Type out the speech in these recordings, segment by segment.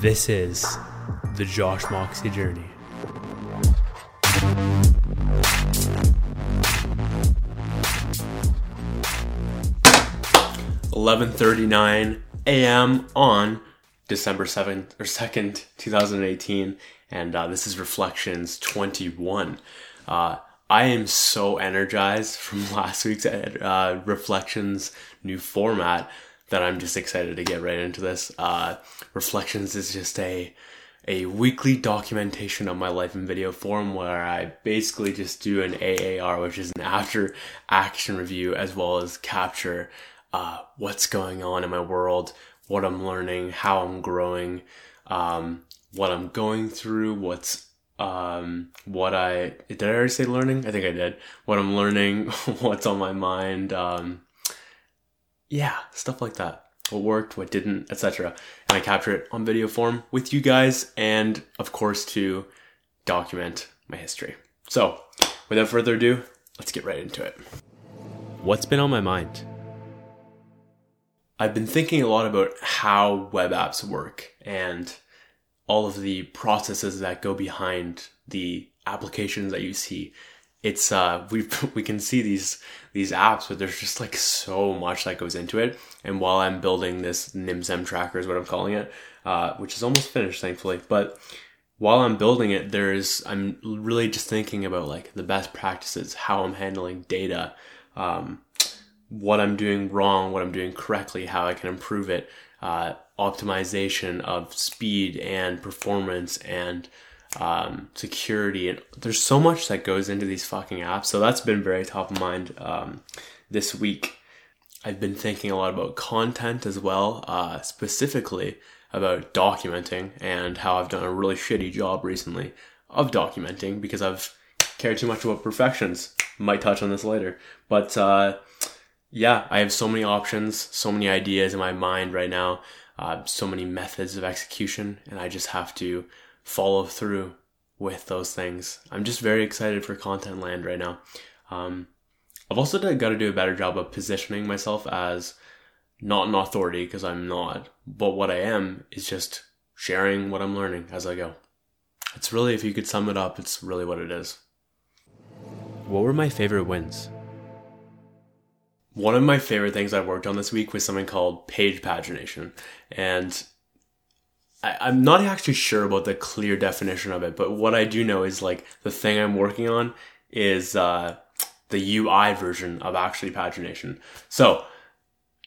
This is the Josh Moxie journey. Eleven thirty nine a.m. on December seventh or second, two thousand eighteen, and uh, this is Reflections twenty one. Uh, I am so energized from last week's uh, Reflections new format that I'm just excited to get right into this. Uh, Reflections is just a a weekly documentation of my life in video form where I basically just do an AAR, which is an after action review, as well as capture uh, what's going on in my world, what I'm learning, how I'm growing, um, what I'm going through, what's um, what I did I already say learning? I think I did. What I'm learning, what's on my mind, um, yeah, stuff like that. What worked, what didn't, etc. And I capture it on video form with you guys, and of course to document my history. So, without further ado, let's get right into it. What's been on my mind? I've been thinking a lot about how web apps work and all of the processes that go behind the applications that you see. It's uh we we can see these these apps, but there's just like so much that goes into it. And while I'm building this NIMSM tracker is what I'm calling it, uh, which is almost finished thankfully, but while I'm building it, there's I'm really just thinking about like the best practices, how I'm handling data, um, what I'm doing wrong, what I'm doing correctly, how I can improve it, uh, optimization of speed and performance and um, security. And there's so much that goes into these fucking apps. So that's been very top of mind um, this week. I've been thinking a lot about content as well, uh, specifically about documenting and how I've done a really shitty job recently of documenting because I've cared too much about perfections. Might touch on this later. But uh, yeah, I have so many options, so many ideas in my mind right now, uh, so many methods of execution, and I just have to follow through with those things. I'm just very excited for content land right now. Um, I've also got to do a better job of positioning myself as not an authority because I'm not, but what I am is just sharing what I'm learning as I go. It's really, if you could sum it up, it's really what it is. What were my favorite wins? one of my favorite things I worked on this week was something called page pagination. And I, am not actually sure about the clear definition of it, but what I do know is like the thing I'm working on is uh, the UI version of actually pagination. So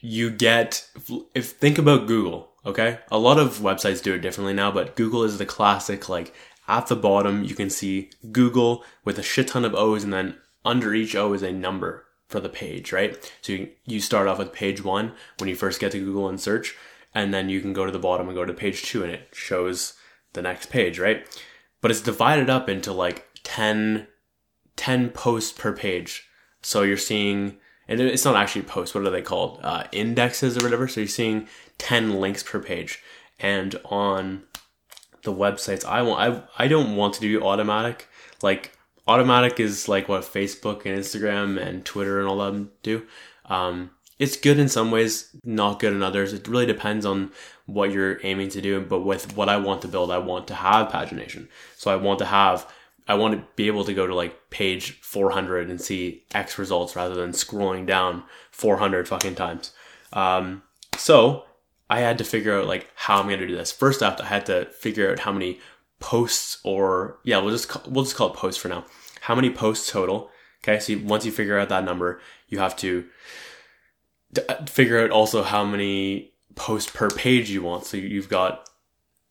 you get, if think about Google, okay? A lot of websites do it differently now, but Google is the classic like at the bottom you can see Google with a shit ton of O's and then under each O is a number for the page, right? So you, you start off with page one when you first get to Google and search, and then you can go to the bottom and go to page two and it shows the next page, right? But it's divided up into like 10, 10 posts per page. So you're seeing, and it's not actually posts, what are they called? Uh, indexes or whatever. So you're seeing 10 links per page. And on the websites I want, I, I don't want to do automatic. Like automatic is like what Facebook and Instagram and Twitter and all of them do. Um, it's good in some ways, not good in others. It really depends on what you're aiming to do. But with what I want to build, I want to have pagination. So I want to have, I want to be able to go to like page 400 and see X results rather than scrolling down 400 fucking times. Um, so I had to figure out like how I'm going to do this. First off, I had to figure out how many posts or yeah, we'll just call, we'll just call it posts for now. How many posts total? Okay, so once you figure out that number, you have to Uh, figure out also how many posts per page you want. So you've got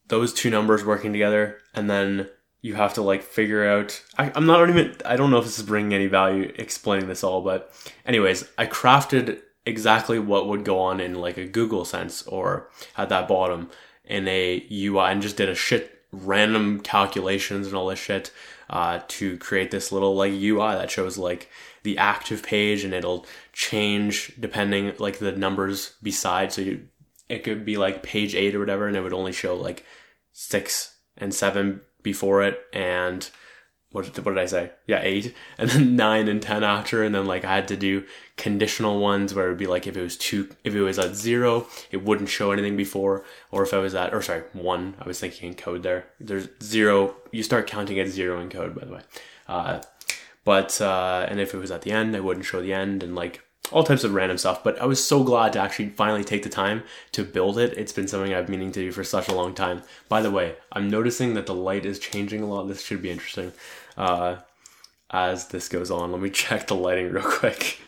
those two numbers working together, and then you have to like figure out. I, am not even. I don't know if this is bringing any value explaining this all, but anyways, I crafted exactly what would go on in like a Google sense or at that bottom in a UI and just did a shit random calculations and all this shit uh, to create this little like UI that shows like the active page and it'll change depending like the numbers beside. So you, it could be like page eight or whatever, and it would only show like six and seven before it and what did, what did I say? Yeah, eight, and then nine and ten after, and then like I had to do conditional ones where it would be like if it was two, if it was at zero, it wouldn't show anything before, or if I was at, or sorry, one, I was thinking in code there. There's zero, you start counting at zero in code, by the way. Uh, but uh, and if it was at the end, I wouldn't show the end, and like all types of random stuff. But I was so glad to actually finally take the time to build it. It's been something I've meaning to do for such a long time. By the way, I'm noticing that the light is changing a lot. This should be interesting uh, as this goes on. Let me check the lighting real quick.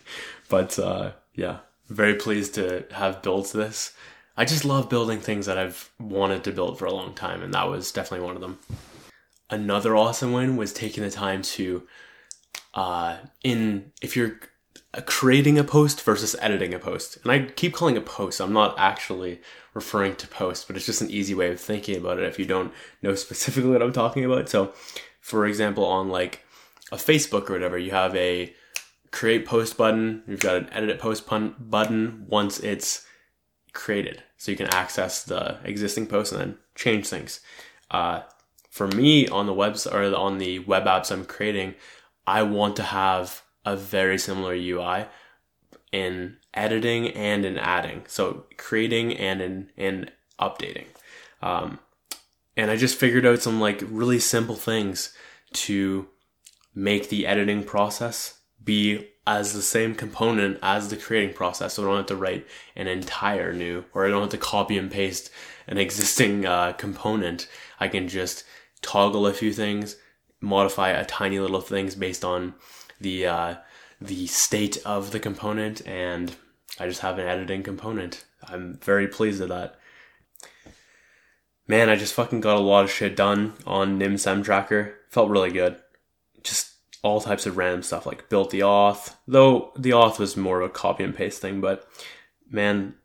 But uh, yeah, very pleased to have built this. I just love building things that I've wanted to build for a long time, and that was definitely one of them. Another awesome win was taking the time to, uh, in if you're creating a post versus editing a post, and I keep calling it post. I'm not actually referring to post, but it's just an easy way of thinking about it if you don't know specifically what I'm talking about. So, for example, on like a Facebook or whatever, you have a create post button, you've got an edit post button once it's created. So you can access the existing post and then change things. Uh, for me on the webs or on the web apps I'm creating, I want to have a very similar UI in editing and in adding. So creating and in, in updating. Um, and I just figured out some like really simple things to make the editing process be as the same component as the creating process. So I don't have to write an entire new, or I don't have to copy and paste an existing uh, component. I can just toggle a few things, modify a tiny little things based on the uh, the state of the component, and I just have an editing component. I'm very pleased with that man, I just fucking got a lot of shit done on Nim Sem Tracker. Felt really good. Just all types of random stuff, like built the auth, though the auth was more of a copy and paste thing, but man,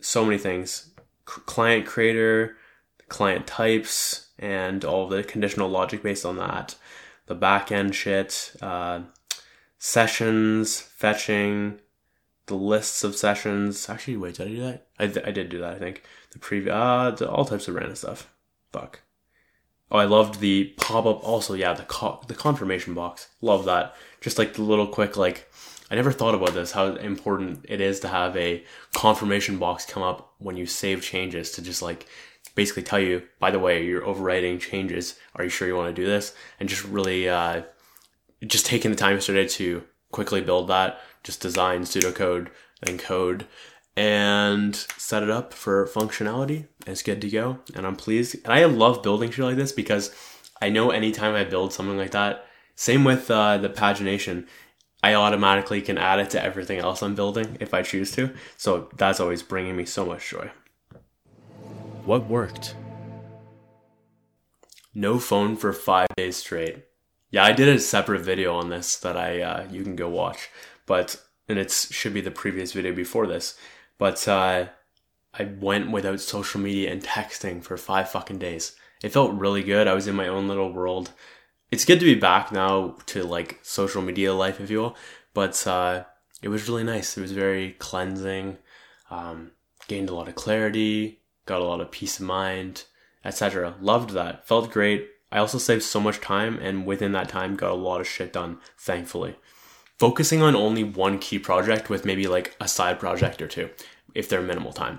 so many things. C- client creator, client types, and all the conditional logic based on that. The backend shit, uh, sessions, fetching, the lists of sessions. Actually, wait, did I do that? I, th- I did do that, I think the previous, uh, all types of random stuff. Fuck. Oh, I loved the pop up. Also, yeah, the co- the confirmation box. Love that. Just like the little quick, like, I never thought about this, how important it is to have a confirmation box come up when you save changes to just like basically tell you, by the way, you're overwriting changes. Are you sure you want to do this? And just really, uh, just taking the time yesterday to quickly build that, just design pseudocode, then code, and set it up for functionality. It's good to go, and I'm pleased. And I love building shit like this because I know anytime I build something like that, same with uh, the pagination, I automatically can add it to everything else I'm building if I choose to. So that's always bringing me so much joy. What worked? No phone for five days straight. Yeah, I did a separate video on this that I uh, you can go watch, but and it should be the previous video before this. But uh, I went without social media and texting for five fucking days. It felt really good. I was in my own little world. It's good to be back now to like social media life, if you will. But uh, it was really nice. It was very cleansing. Um, gained a lot of clarity. Got a lot of peace of mind, etc. Loved that. Felt great. I also saved so much time, and within that time, got a lot of shit done. Thankfully focusing on only one key project with maybe like a side project or two if they're minimal time.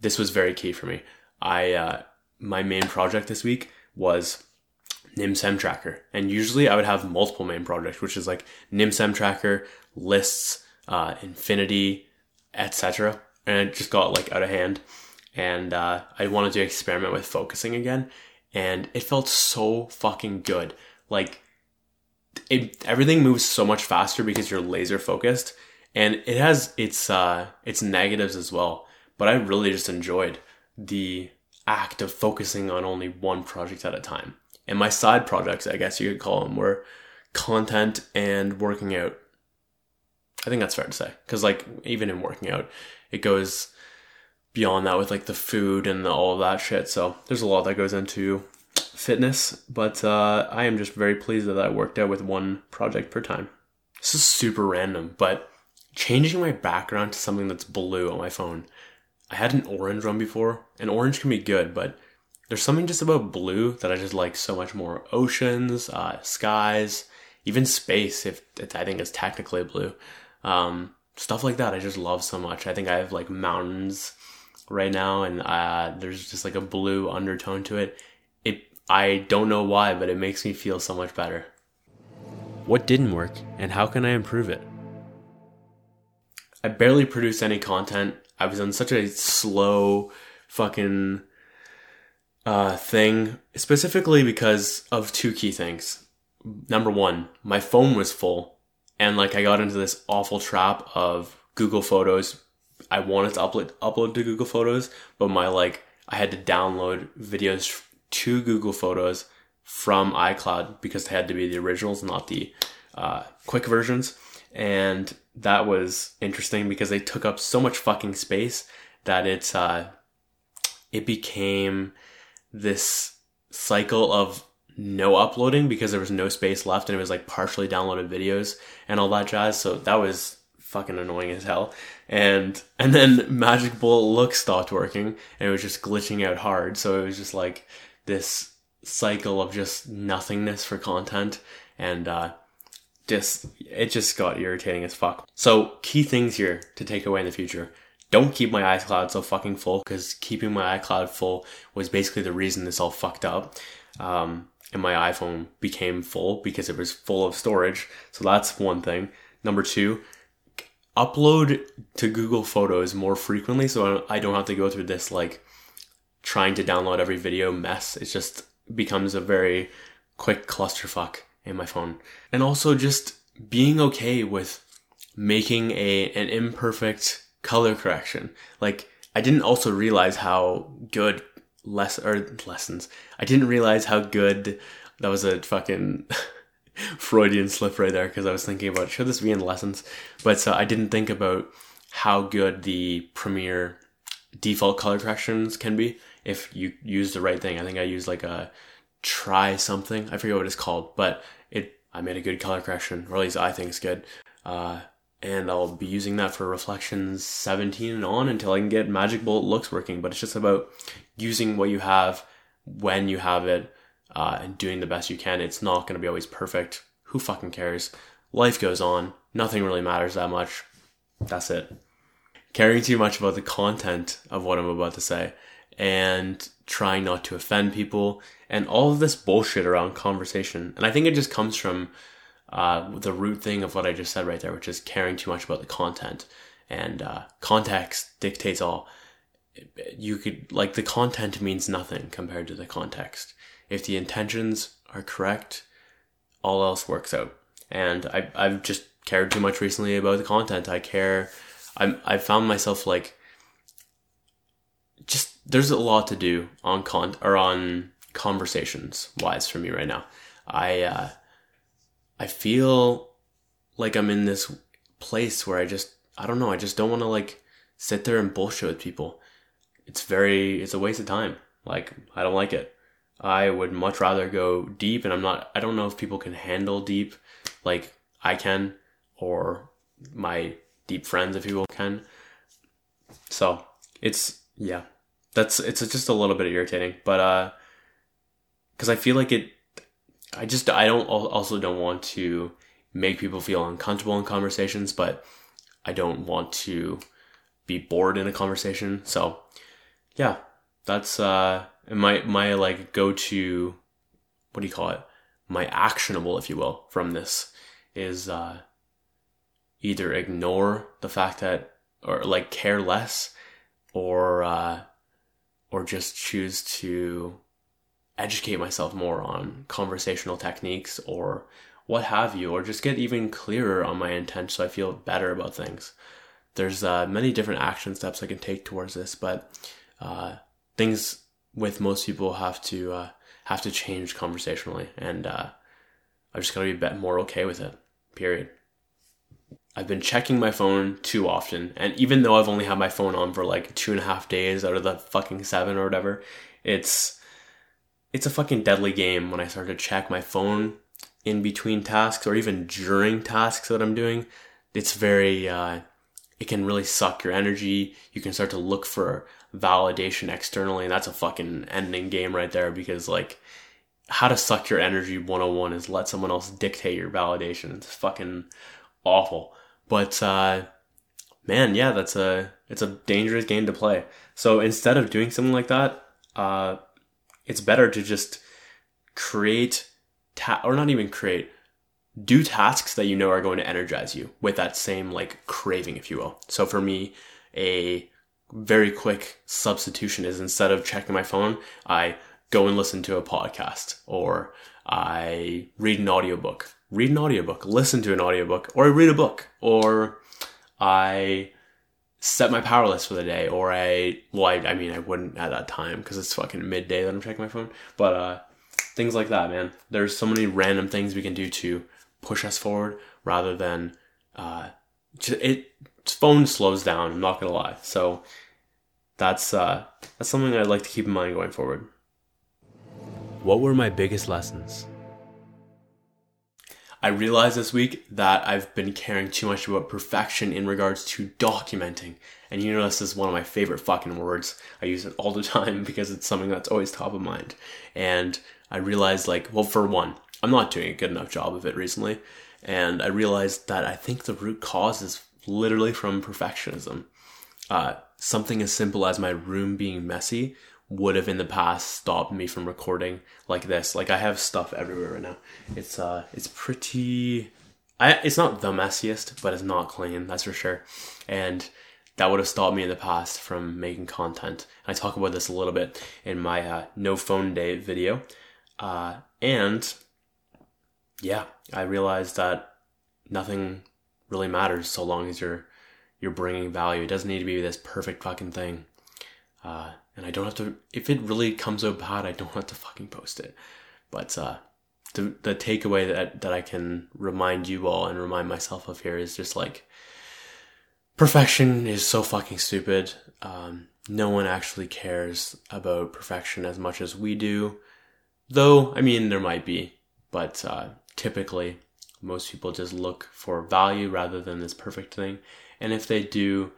This was very key for me. I uh, my main project this week was NimSem Tracker, and usually I would have multiple main projects, which is like NimSem Tracker, lists, uh, Infinity, etc. And it just got like out of hand, and uh, I wanted to experiment with focusing again, and it felt so fucking good. Like it everything moves so much faster because you're laser focused and it has its uh its negatives as well but i really just enjoyed the act of focusing on only one project at a time. And my side projects i guess you could call them were content and working out. I think that's fair to say because like even in working out it goes beyond that with like the food and the, all of that shit. So there's a lot that goes into fitness, but uh, I am just very pleased that I worked out with one project per time. This is super random, but changing my background to something that's blue on my phone. I had an orange one before, and orange can be good, but there's something just about blue that I just like so much more. Oceans, uh, skies, even space, if I think it's technically blue. Um, stuff like that I just love so much. I think I have like mountains right now and uh, there's just like a blue undertone to it. I don't know why, but it makes me feel so much better. What didn't work and how can I improve it? I barely produced any content. I was on such a slow fucking uh, thing, specifically because of two key things. Number one, my phone was full, and like I got into this awful trap of Google Photos. I wanted to upload upload to Google Photos, but my like I had to download videos to Google Photos from iCloud because they had to be the originals, not the uh, quick versions. And that was interesting because they took up so much fucking space that it's uh, it became this cycle of no uploading because there was no space left and it was like partially downloaded videos and all that jazz. So that was fucking annoying as hell. And and then Magic Bullet Look stopped working and it was just glitching out hard. So it was just like this cycle of just nothingness for content and uh just it just got irritating as fuck. So key things here to take away in the future don't keep my iCloud so fucking full because keeping my iCloud full was basically the reason this all fucked up. Um, and my iPhone became full because it was full of storage. So that's one thing. Number two, upload to Google Photos more frequently so I don't have to go through this like trying to download every video mess. It just becomes a very quick clusterfuck in my phone. And also just being okay with making a an imperfect color correction. Like I didn't also realize how good less or lessons. I didn't realize how good that was a fucking Freudian slip right there because I was thinking about should this be in lessons, but so I didn't think about how good the Premiere default color corrections can be if you use the right thing. I think I used like a try something. I forget what it's called, but it I made a good color correction, or at least I think it's good. Uh, and I'll be using that for reflections 17 and on until I can get Magic Bullet looks working. But it's just about using what you have when you have it uh, and doing the best you can. It's not going to be always perfect. Who fucking cares? Life goes on. Nothing really matters that much. That's it. Caring too much about the content of what I'm about to say and trying not to offend people and all of this bullshit around conversation. And I think it just comes from uh, the root thing of what I just said right there, which is caring too much about the content. And uh, context dictates all. You could, like, the content means nothing compared to the context. If the intentions are correct, all else works out. And I, I've just cared too much recently about the content. I care. I'm, I found myself like, there's a lot to do on con or on conversations wise for me right now. I uh, I feel like I'm in this place where I just I don't know, I just don't want to like sit there and bullshit with people. It's very it's a waste of time. Like I don't like it. I would much rather go deep and I'm not I don't know if people can handle deep like I can or my deep friends if people can. So, it's yeah. That's it's just a little bit irritating, but uh cuz I feel like it I just I don't also don't want to make people feel uncomfortable in conversations, but I don't want to be bored in a conversation. So yeah, that's uh my my like go to what do you call it? My actionable, if you will, from this is uh either ignore the fact that or like care less or uh or just choose to educate myself more on conversational techniques or what have you, or just get even clearer on my intent so I feel better about things. There's uh, many different action steps I can take towards this, but uh, things with most people have to uh, have to change conversationally, and uh, I've just got to be a bit more okay with it. Period. I've been checking my phone too often, and even though I've only had my phone on for like two and a half days out of the fucking seven or whatever, it's it's a fucking deadly game when I start to check my phone in between tasks or even during tasks that I'm doing. It's very, uh, it can really suck your energy. You can start to look for validation externally, and that's a fucking ending game right there because like how to suck your energy 101 is let someone else dictate your validation. It's fucking awful. But uh man, yeah, that's a it's a dangerous game to play. So instead of doing something like that, uh it's better to just create ta- or not even create do tasks that you know are going to energize you with that same like craving if you will. So for me, a very quick substitution is instead of checking my phone, I go and listen to a podcast or I read an audiobook. Read an audiobook, listen to an audiobook, or I read a book, or I set my power list for the day, or I, well, I, I mean, I wouldn't at that time because it's fucking midday that I'm checking my phone, but uh, things like that, man. There's so many random things we can do to push us forward rather than uh, it. Phone slows down. I'm not gonna lie. So that's uh, that's something I'd like to keep in mind going forward. What were my biggest lessons? I realized this week that I've been caring too much about perfection in regards to documenting. And you know, this is one of my favorite fucking words. I use it all the time because it's something that's always top of mind. And I realized, like, well, for one, I'm not doing a good enough job of it recently. And I realized that I think the root cause is literally from perfectionism. Uh, something as simple as my room being messy would have in the past stopped me from recording like this. Like I have stuff everywhere right now. It's uh it's pretty I it's not the messiest, but it's not clean, that's for sure. And that would have stopped me in the past from making content. I talk about this a little bit in my uh, no phone day video. Uh, and yeah, I realized that nothing really matters so long as you're you're bringing value. It doesn't need to be this perfect fucking thing. Uh, and I don't have to. If it really comes out bad, I don't have to fucking post it. But uh, the the takeaway that that I can remind you all and remind myself of here is just like perfection is so fucking stupid. Um, no one actually cares about perfection as much as we do. Though, I mean, there might be, but uh, typically most people just look for value rather than this perfect thing. And if they do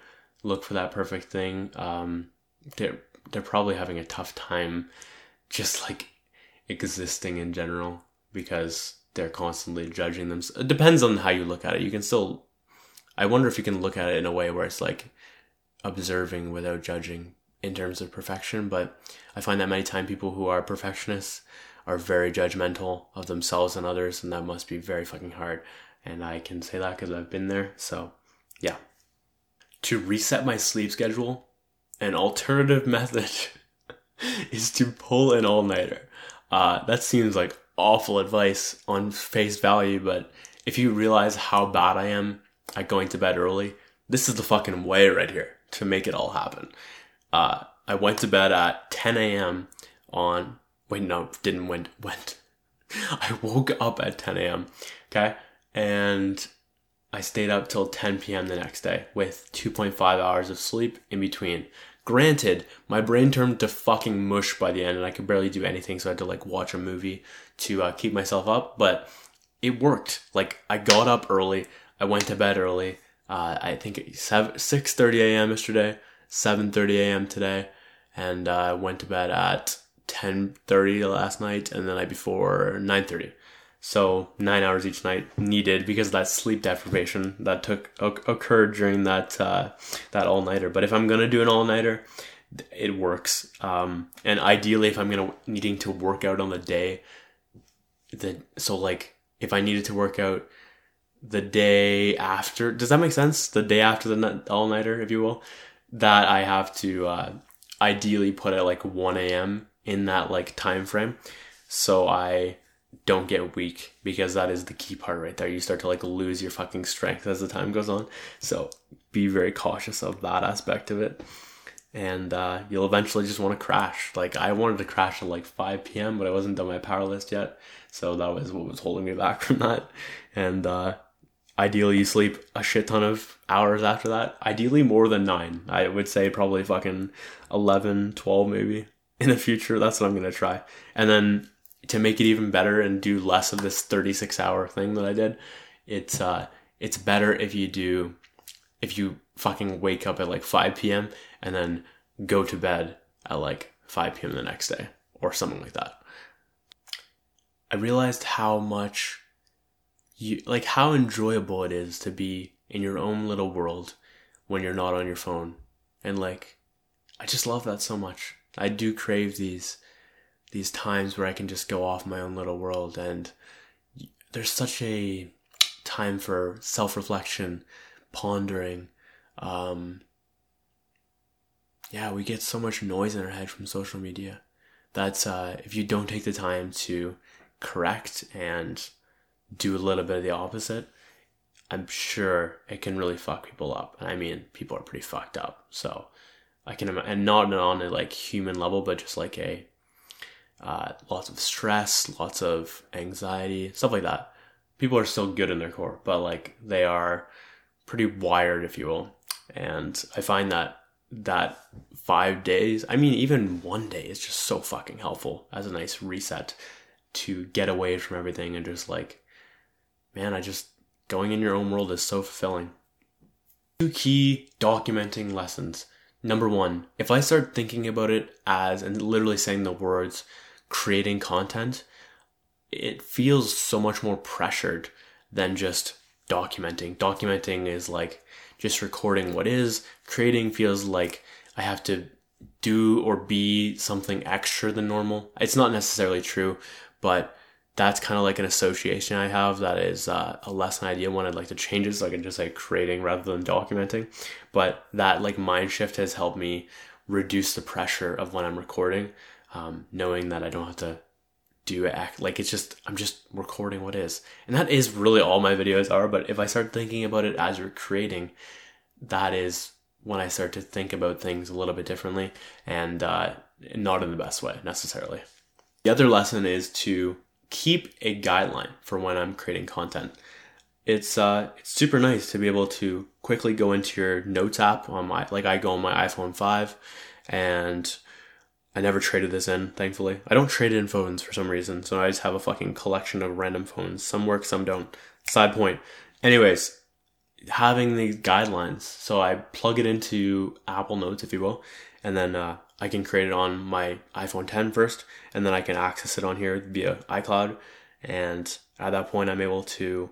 look for that perfect thing, um, they're they're probably having a tough time just like existing in general because they're constantly judging them. It depends on how you look at it. You can still, I wonder if you can look at it in a way where it's like observing without judging in terms of perfection. But I find that many times people who are perfectionists are very judgmental of themselves and others, and that must be very fucking hard. And I can say that because I've been there. So, yeah. To reset my sleep schedule, an alternative method is to pull an all nighter. Uh, that seems like awful advice on face value, but if you realize how bad I am at going to bed early, this is the fucking way right here to make it all happen. Uh, I went to bed at 10 a.m. on, wait, no, didn't went, went. I woke up at 10 a.m. Okay. And I stayed up till 10 p.m. the next day with 2.5 hours of sleep in between. Granted, my brain turned to fucking mush by the end and I could barely do anything, so I had to like watch a movie to uh, keep myself up, but it worked. Like, I got up early, I went to bed early. Uh, I think 7, 6.30 a.m. yesterday, 7.30 a.m. today, and uh, I went to bed at 10.30 last night, and the night before 9.30. So nine hours each night needed because that sleep deprivation that took occurred during that uh, that all nighter. But if I'm gonna do an all nighter, it works. Um, and ideally, if I'm gonna needing to work out on the day, the so like if I needed to work out the day after, does that make sense? The day after the all nighter, if you will, that I have to uh, ideally put at like one a.m. in that like time frame. So I don't get weak because that is the key part right there. You start to like lose your fucking strength as the time goes on. So be very cautious of that aspect of it. And uh, you'll eventually just want to crash. Like I wanted to crash at like 5 p.m., but I wasn't done my power list yet. So that was what was holding me back from that. And uh, ideally, you sleep a shit ton of hours after that. Ideally, more than nine. I would say probably fucking 11, 12 maybe in the future. That's what I'm going to try. And then to make it even better and do less of this 36 hour thing that I did, it's uh it's better if you do if you fucking wake up at like 5 p.m. and then go to bed at like 5 p.m. the next day or something like that. I realized how much you like how enjoyable it is to be in your own little world when you're not on your phone. And like I just love that so much. I do crave these these times where I can just go off my own little world and there's such a time for self-reflection, pondering. Um yeah, we get so much noise in our head from social media. That's uh if you don't take the time to correct and do a little bit of the opposite, I'm sure it can really fuck people up. I mean, people are pretty fucked up. So I can, and not on a like human level, but just like a, uh, lots of stress, lots of anxiety, stuff like that. People are still good in their core, but like they are pretty wired, if you will. And I find that that five days, I mean, even one day is just so fucking helpful as a nice reset to get away from everything and just like, man, I just, going in your own world is so fulfilling. Two key documenting lessons. Number one, if I start thinking about it as and literally saying the words creating content, it feels so much more pressured than just documenting. Documenting is like just recording what is, creating feels like I have to do or be something extra than normal. It's not necessarily true, but that's kind of like an association I have that is uh, a lesson idea one I'd like to change it so I can just like creating rather than documenting. But that like mind shift has helped me reduce the pressure of when I'm recording, um, knowing that I don't have to do act like it's just I'm just recording what is, and that is really all my videos are. But if I start thinking about it as you're creating, that is when I start to think about things a little bit differently and uh, not in the best way necessarily. The other lesson is to keep a guideline for when I'm creating content. It's uh, it's super nice to be able to quickly go into your notes app on my like I go on my iPhone five, and I never traded this in. Thankfully, I don't trade in phones for some reason, so I just have a fucking collection of random phones. Some work, some don't. Side point. Anyways, having these guidelines, so I plug it into Apple Notes, if you will, and then uh, I can create it on my iPhone 10 first, and then I can access it on here via iCloud. And at that point, I'm able to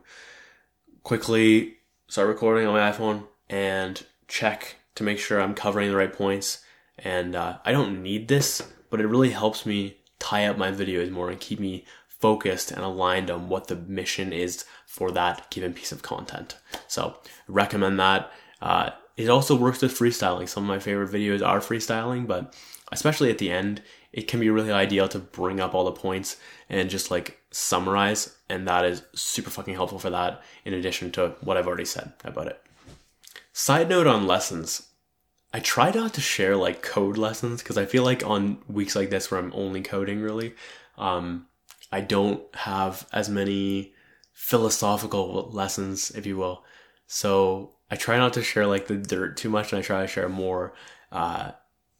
quickly start recording on my iPhone and check to make sure I'm covering the right points. And uh, I don't need this, but it really helps me tie up my videos more and keep me focused and aligned on what the mission is for that given piece of content. So recommend that. Uh, it also works with freestyling. Some of my favorite videos are freestyling, but especially at the end, it can be really ideal to bring up all the points and just like summarize. And that is super fucking helpful for that, in addition to what I've already said about it. Side note on lessons. I try not to share like code lessons because I feel like on weeks like this where I'm only coding really, um, I don't have as many philosophical lessons, if you will. So I try not to share like the dirt too much, and I try to share more. Uh,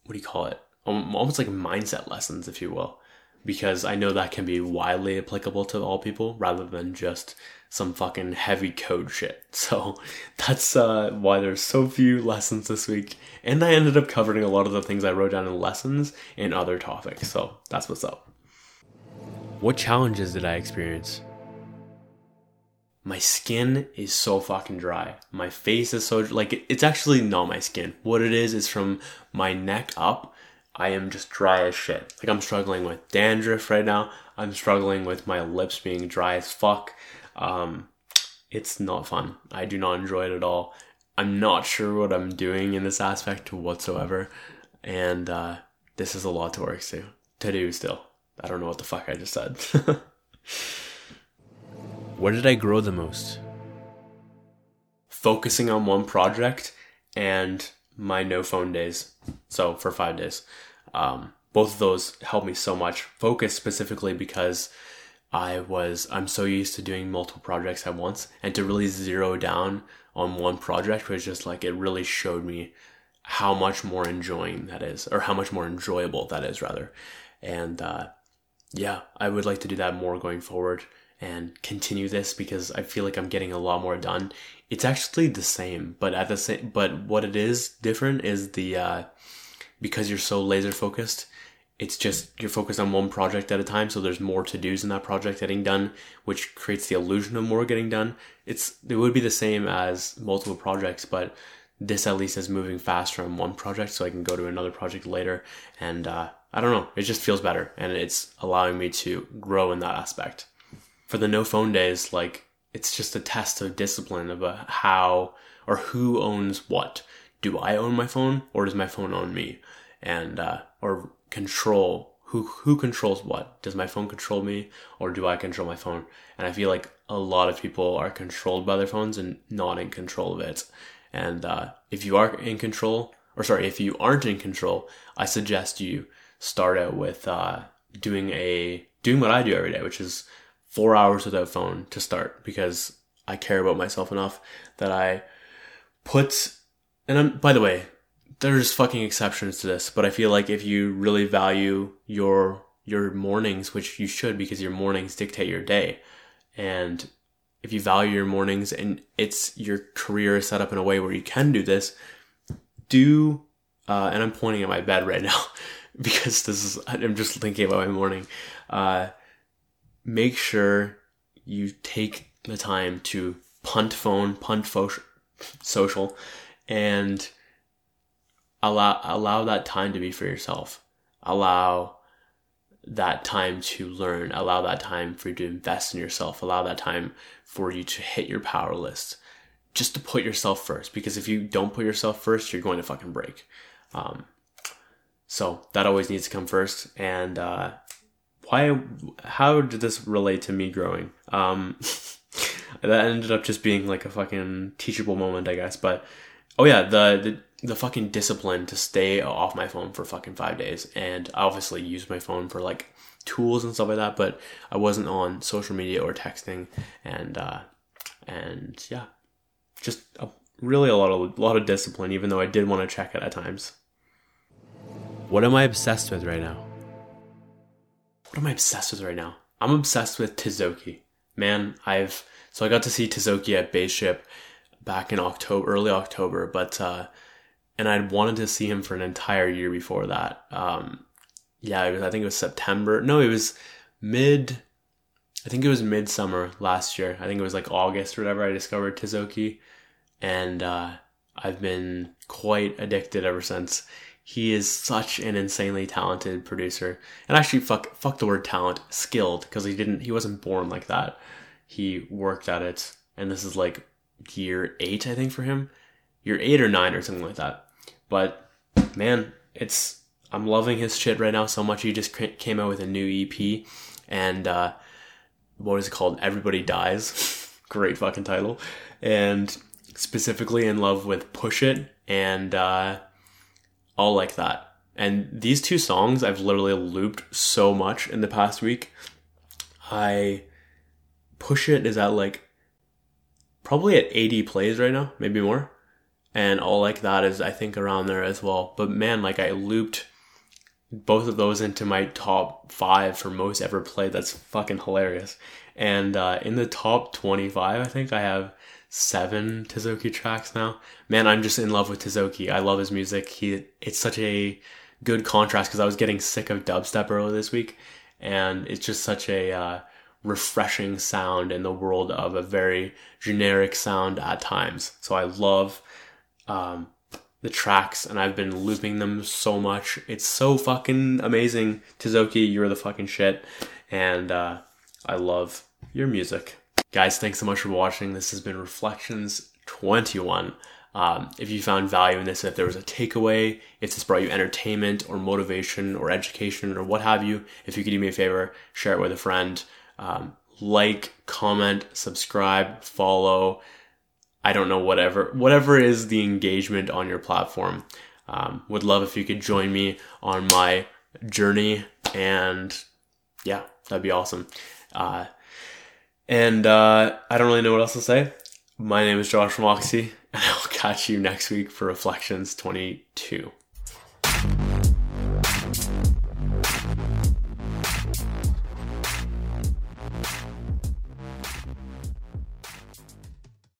what do you call it? Almost like mindset lessons, if you will, because I know that can be widely applicable to all people rather than just some fucking heavy code shit. So that's uh, why there's so few lessons this week, and I ended up covering a lot of the things I wrote down in lessons in other topics. So that's what's up. What challenges did I experience? my skin is so fucking dry. My face is so like it's actually not my skin. What it is is from my neck up. I am just dry as shit. Like I'm struggling with dandruff right now. I'm struggling with my lips being dry as fuck. Um, it's not fun. I do not enjoy it at all. I'm not sure what I'm doing in this aspect whatsoever, and uh, this is a lot to work to to do still. I don't know what the fuck I just said. Where did I grow the most? Focusing on one project and my no phone days. So for five days. Um, both of those helped me so much. Focus specifically because I was, I'm so used to doing multiple projects at once and to really zero down on one project was just like, it really showed me how much more enjoying that is, or how much more enjoyable that is rather. And, uh, yeah, I would like to do that more going forward and continue this because I feel like I'm getting a lot more done. It's actually the same, but at the same, but what it is different is the uh, because you're so laser focused, it's just you're focused on one project at a time so there's more to do's in that project getting done which creates the illusion of more getting done. It's it would be the same as multiple projects but this at least is moving faster on one project so i can go to another project later and uh, i don't know. It just feels better and it's allowing me to grow in that aspect for the no phone days like it's just a test of discipline of how or who owns what. Do i own my phone or does my phone own me? And uh, or control who who controls what? Does my phone control me or do i control my phone? And i feel like a lot of people are controlled by their phones and not in control of it. And uh, if you are in control or sorry if you aren't in control i suggest you start out with uh, doing a doing what i do every day which is four hours without phone to start because i care about myself enough that i put and I'm, by the way there's fucking exceptions to this, but I feel like if you really value your your mornings, which you should because your mornings dictate your day, and if you value your mornings and it's your career set up in a way where you can do this, do uh, and I'm pointing at my bed right now because this is I'm just thinking about my morning. Uh, make sure you take the time to punt phone, punt fo- social, and allow allow that time to be for yourself. Allow that time to learn. Allow that time for you to invest in yourself. Allow that time for you to hit your power list. Just to put yourself first because if you don't put yourself first you're going to fucking break. Um, so that always needs to come first and uh, why how did this relate to me growing um, that ended up just being like a fucking teachable moment i guess but oh yeah the, the the fucking discipline to stay off my phone for fucking five days. And I obviously use my phone for like tools and stuff like that, but I wasn't on social media or texting. And, uh, and yeah, just a, really a lot of, a lot of discipline, even though I did want to check it at times. What am I obsessed with right now? What am I obsessed with right now? I'm obsessed with Tisoki. Man, I've, so I got to see Tisoki at Base Ship back in October, early October, but, uh, and I'd wanted to see him for an entire year before that. Um, yeah, was, I think it was September. No, it was mid. I think it was midsummer last year. I think it was like August or whatever. I discovered Tisoki, and uh, I've been quite addicted ever since. He is such an insanely talented producer, and actually, fuck, fuck the word talent, skilled because he didn't, he wasn't born like that. He worked at it, and this is like year eight, I think, for him, year eight or nine or something like that. But man, it's I'm loving his shit right now so much. He just came out with a new EP, and uh, what is it called? Everybody Dies. Great fucking title, and specifically in love with Push It and uh, all like that. And these two songs I've literally looped so much in the past week. I Push It is at like probably at 80 plays right now, maybe more and all like that is I think around there as well. But man, like I looped both of those into my top five for most ever played. That's fucking hilarious. And uh, in the top twenty five, I think I have seven Tisoki tracks now. Man, I'm just in love with Tisoki. I love his music. He it's such a good contrast because I was getting sick of dubstep earlier this week, and it's just such a uh, refreshing sound in the world of a very generic sound at times. So I love um, the tracks, and I've been looping them so much. It's so fucking amazing. Tisoki, you're the fucking shit, and uh, I love your music. Guys, thanks so much for watching. This has been Reflections 21. Um, if you found value in this, if there was a takeaway, if this brought you entertainment or motivation or education or what have you, if you could do me a favor, share it with a friend. Um, like, comment, subscribe, follow. I don't know, whatever, whatever is the engagement on your platform. Um, would love if you could join me on my journey and yeah, that'd be awesome. Uh, and uh, I don't really know what else to say. My name is Josh Moxie, and I'll catch you next week for Reflections 22.